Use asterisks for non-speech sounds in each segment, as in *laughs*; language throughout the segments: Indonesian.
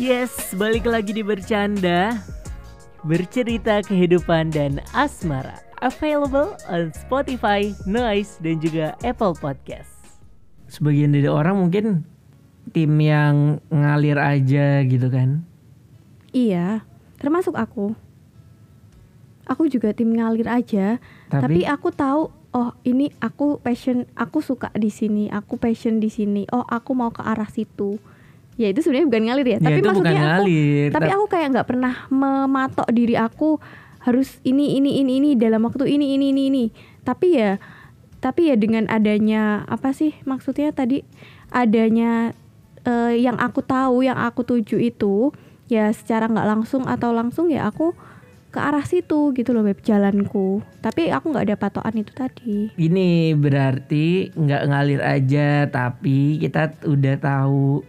Yes, balik lagi di Bercanda Bercerita kehidupan dan asmara Available on Spotify, Noise, dan juga Apple Podcast Sebagian dari orang mungkin tim yang ngalir aja gitu kan Iya, termasuk aku. Aku juga tim ngalir aja, Tapi, tapi, aku tahu oh ini aku passion, aku suka di sini, aku passion di sini. Oh, aku mau ke arah situ. Ya itu sebenarnya bukan ngalir ya, ya tapi maksudnya aku ngalir tapi Ta- aku kayak nggak pernah mematok diri aku harus ini ini ini ini dalam waktu ini ini ini ini. Tapi ya tapi ya dengan adanya apa sih maksudnya tadi adanya eh, yang aku tahu, yang aku tuju itu ya secara nggak langsung atau langsung ya aku ke arah situ gitu loh beb jalanku. Tapi aku nggak ada patokan itu tadi. Ini berarti nggak ngalir aja Tapi kita udah tahu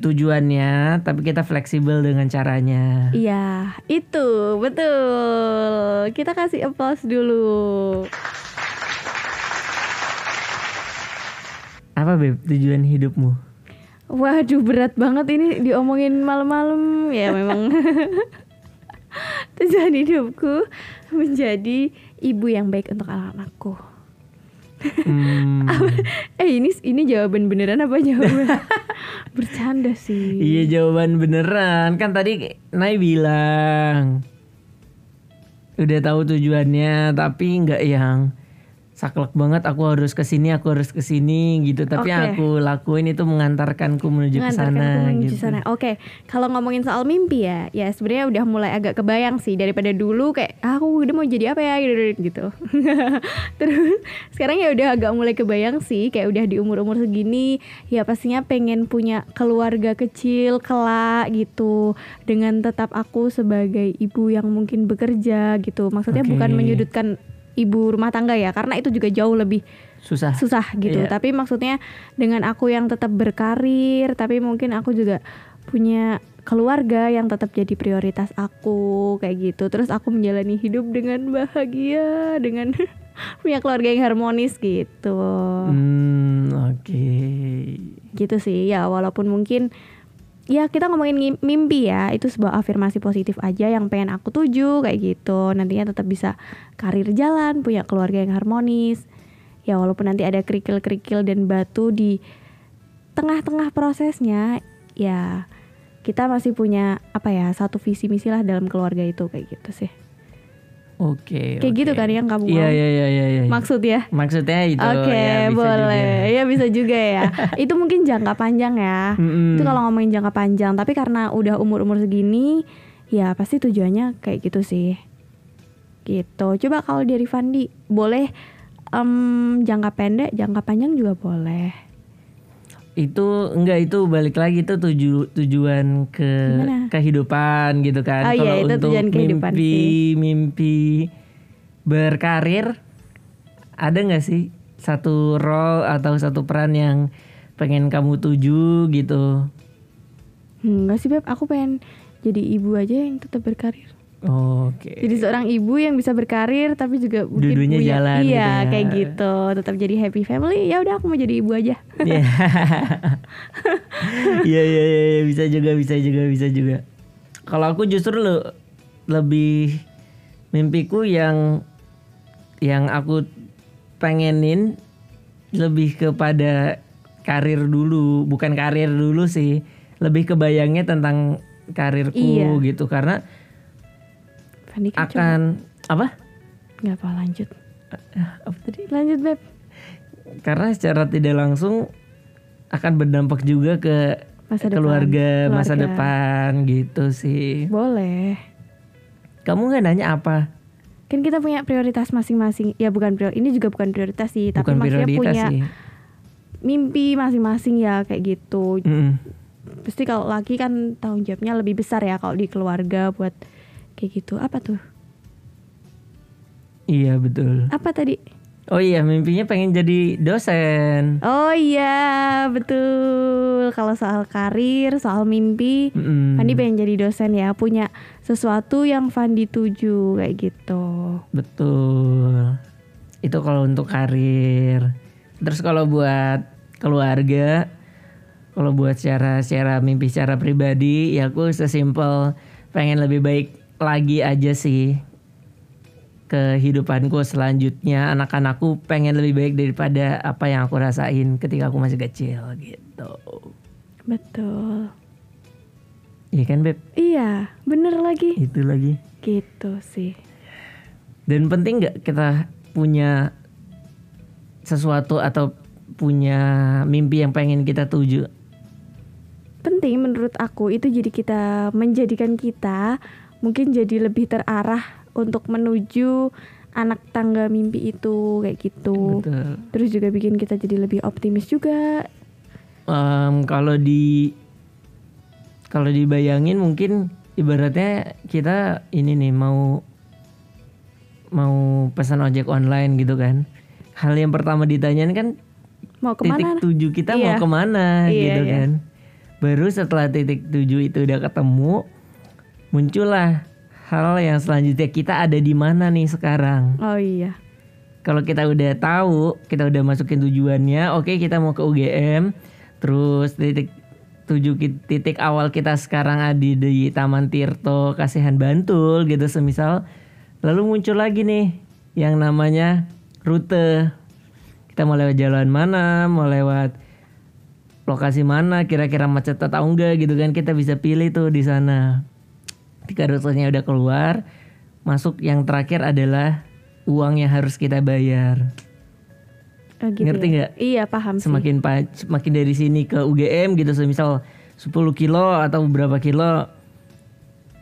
tujuannya Tapi kita fleksibel dengan caranya Iya, itu betul. Kita kasih applause dulu. Apa Beb tujuan hidupmu? Waduh berat banget ini diomongin malam-malam ya *laughs* memang *laughs* tujuan hidupku menjadi ibu yang baik untuk anak-anakku. Hmm, *laughs* Eh ini ini jawaban beneran apa jawaban bercanda sih? iya jawaban beneran Kan tadi Nay bilang Udah tahu tujuannya Tapi nggak yang saklek banget aku harus ke sini aku harus ke sini gitu tapi Oke. aku lakuin itu mengantarkanku menuju ke sana gitu. sana. Oke, kalau ngomongin soal mimpi ya, ya sebenarnya udah mulai agak kebayang sih daripada dulu kayak ah, aku udah mau jadi apa ya gitu. gitu. *laughs* Terus sekarang ya udah agak mulai kebayang sih kayak udah di umur-umur segini ya pastinya pengen punya keluarga kecil kelak gitu dengan tetap aku sebagai ibu yang mungkin bekerja gitu. Maksudnya Oke. bukan menyudutkan ibu rumah tangga ya karena itu juga jauh lebih Susah. susah gitu. Iya. Tapi maksudnya dengan aku yang tetap berkarir, tapi mungkin aku juga punya keluarga yang tetap jadi prioritas aku kayak gitu. Terus aku menjalani hidup dengan bahagia, dengan *laughs* punya keluarga yang harmonis gitu. Hmm, oke. Gitu sih. Ya walaupun mungkin ya kita ngomongin mimpi ya. Itu sebuah afirmasi positif aja yang pengen aku tuju kayak gitu. Nantinya tetap bisa karir jalan punya keluarga yang harmonis. Ya walaupun nanti ada kerikil-kerikil dan batu di tengah-tengah prosesnya ya kita masih punya apa ya satu visi misi lah dalam keluarga itu kayak gitu sih Oke. Kayak gitu oke. kan yang kamu Iya mau? iya iya iya. iya. maksud ya Maksudnya itu. Oke, ya, bisa boleh. juga. Ya bisa juga ya. *laughs* itu mungkin jangka panjang ya. Mm-mm. Itu kalau ngomongin jangka panjang, tapi karena udah umur-umur segini, ya pasti tujuannya kayak gitu sih. Gitu. Coba kalau dari Fandi, boleh em, jangka pendek, jangka panjang juga boleh. Itu enggak itu balik lagi itu tuju, tujuan ke Gimana? kehidupan gitu kan. Oh iya, Kalau itu untuk tujuan kehidupan mimpi mimpi berkarir ada nggak sih satu role atau satu peran yang pengen kamu tuju gitu? Enggak sih Beb, aku pengen jadi ibu aja yang tetap berkarir. Oke. Jadi seorang ibu yang bisa berkarir tapi juga mungkin Dua-duanya punya- jalan Iya, gitu ya. kayak gitu. Tetap jadi happy family. Ya udah aku mau jadi ibu aja. Iya. *laughs* Iya iya iya iya, bisa juga bisa juga bisa juga. Kalau aku justru le- lebih mimpiku yang yang aku pengenin lebih kepada karir dulu, bukan karir dulu sih. Lebih kebayangnya tentang karirku Iya. gitu karena Fandi kan coba. akan apa? Nggak apa lanjut. Apa tadi? Lanjut Beb. Karena secara tidak langsung akan berdampak juga ke Masa depan. keluarga, masa depan gitu sih. Boleh. Kamu nggak nanya apa? Kan kita punya prioritas masing-masing. Ya bukan prioritas. Ini juga bukan prioritas sih, tapi Bukan maksudnya prioritas punya sih. mimpi masing-masing ya kayak gitu. Mm-mm. Pasti kalau laki kan tanggung jawabnya lebih besar ya kalau di keluarga buat kayak gitu. Apa tuh? Iya betul. Apa tadi? Oh iya mimpinya pengen jadi dosen. Oh iya, betul. Kalau soal karir, soal mimpi, Mm-mm. Fandi pengen jadi dosen ya, punya sesuatu yang Fandi tuju kayak gitu. Betul. Itu kalau untuk karir. Terus kalau buat keluarga, kalau buat secara secara mimpi secara pribadi ya aku sesimpel pengen lebih baik lagi aja sih kehidupanku selanjutnya anak-anakku pengen lebih baik daripada apa yang aku rasain ketika aku masih kecil gitu Betul. Iya kan beb Iya, bener lagi. itu lagi Gitu sih. dan penting nggak kita punya sesuatu atau punya mimpi yang pengen kita tuju Penting menurut aku itu jadi kita menjadikan kita mungkin jadi lebih terarah untuk menuju anak tangga mimpi itu kayak gitu. betul Terus juga bikin kita jadi lebih optimis juga. Em, kalau di kalau dibayangin mungkin ibaratnya kita ini nih mau mau pesan ojek online gitu kan hal yang pertama ditanyain kan Mau titik ke mana? tuju kita Iya. mau ke mana Iya, gitu iya. kan baru setelah titik tuju itu udah ketemu muncullah hal yang selanjutnya kita ada di mana nih sekarang Oh iya. kalau kita udah tahu, kita udah masukin tujuannya, oke kita mau ke UGM, terus titik tujuh titik awal kita sekarang ada di Taman Tirto Kasihan Bantul gitu semisal, lalu muncul lagi nih yang namanya rute. Kita mau lewat jalan mana, mau lewat lokasi mana, kira-kira macet atau enggak gitu kan kita bisa pilih tuh di sana. Ketika rutenya udah keluar, masuk yang terakhir adalah uang yang harus kita bayar. Oh, gitu Ngerti ya? nggak? Iya paham sih. Semakin pa- semakin dari sini ke UGM gitu, semisal 10 kilo atau berapa kilo,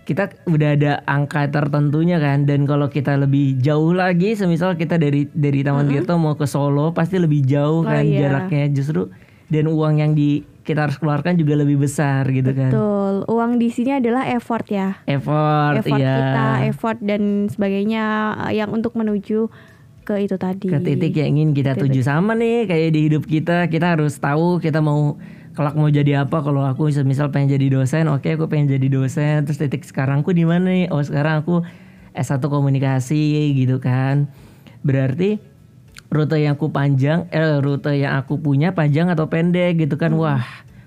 kita udah ada angka tertentunya kan. Dan kalau kita lebih jauh lagi, semisal kita dari dari Taman Tirto mau ke Solo, pasti lebih jauh Oh, kan iya. jaraknya. Justru dan uang yang di kita harus keluarkan juga lebih besar gitu kan. Betul. Uang di sini adalah effort ya. Effort, effort ya. kita, effort dan sebagainya eh, yang untuk menuju ke itu tadi. ke titik yang ingin kita tuju sama nih kayak di hidup kita kita harus tahu kita mau kelak mau jadi apa kalau aku misal pengen jadi dosen oke aku pengen jadi dosen terus titik sekarangku di mana nih oh sekarang aku S1 komunikasi gitu kan berarti rute yang aku panjang eh rute yang aku punya panjang atau pendek gitu kan. Wah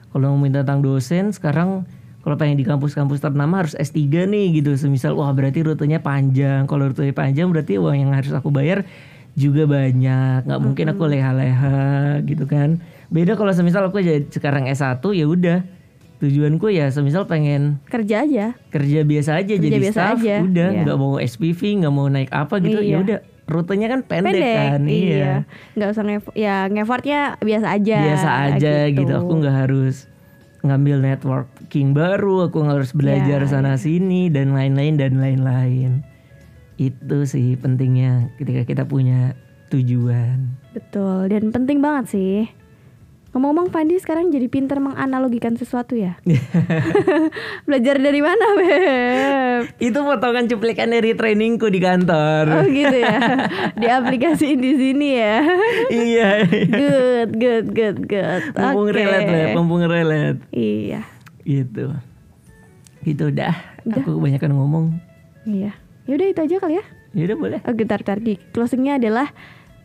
kalau ngomongin tentang dosen sekarang kalau pengen di kampus-kampus ternama harus S3 nih gitu. Semisal wah berarti rutenya panjang. Kalau rutenya panjang berarti uang yang harus aku bayar juga banyak. Nggak mungkin aku leha-leha gitu kan. Beda kalau semisal aku jadi sekarang S1 ya udah. Tujuanku ya semisal pengen Kerja aja. kerja biasa aja Kerja jadi biasa staff aja, udah. Iya. nggak mau SPV nggak mau naik apa gitu ya Iya. udah rutenya kan pendek, Pendek. kan iya. Nggak usah nge- ya ngefortnya biasa aja. biasa aja gitu. aku nggak harus ngambil networking baru aku nggak harus belajar Ya, sana sini dan lain-lain dan lain-lain itu sih pentingnya ketika kita punya tujuan Betul. Dan penting banget sih. Ngomong-ngomong Fandi sekarang jadi pinter menganalogikan sesuatu ya. *laughs* Belajar dari mana, Beb? itu potongan cuplikan dari trainingku di kantor Oh gitu ya. Diaplikasiin di sini ya. iya Good, good, good, good. mumpung Oke. relate lah mumpung relate Iya. gitu gitu dah aku kebanyakan ngomong Iya. Yaudah itu aja kali ya. ya udah boleh Oke, tar tar di closingnya adalah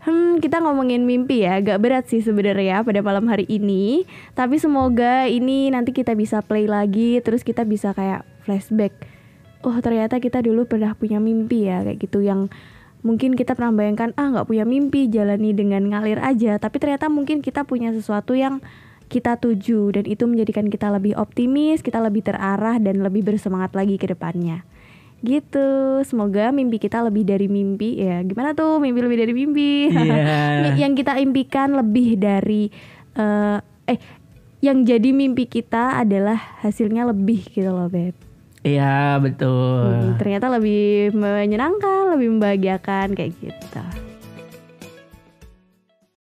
Hmm, kita ngomongin mimpi ya, agak berat sih sebenarnya pada malam hari ini. Tapi semoga ini nanti kita bisa play lagi, terus kita bisa kayak flashback. Oh ternyata kita dulu pernah punya mimpi ya, kayak gitu yang mungkin kita pernah bayangkan ah nggak punya mimpi, jalani dengan ngalir aja. Tapi ternyata mungkin kita punya sesuatu yang kita tuju dan itu menjadikan kita lebih optimis, kita lebih terarah dan lebih bersemangat lagi ke depannya. Gitu, semoga mimpi kita lebih dari mimpi ya. Gimana tuh mimpi lebih dari mimpi? *laughs* Iya. yang kita impikan lebih dari eh eh yang jadi mimpi kita adalah hasilnya lebih gitu loh, Beb. iya betul Hmm, ternyata lebih menyenangkan, lebih membahagiakan kayak gitu.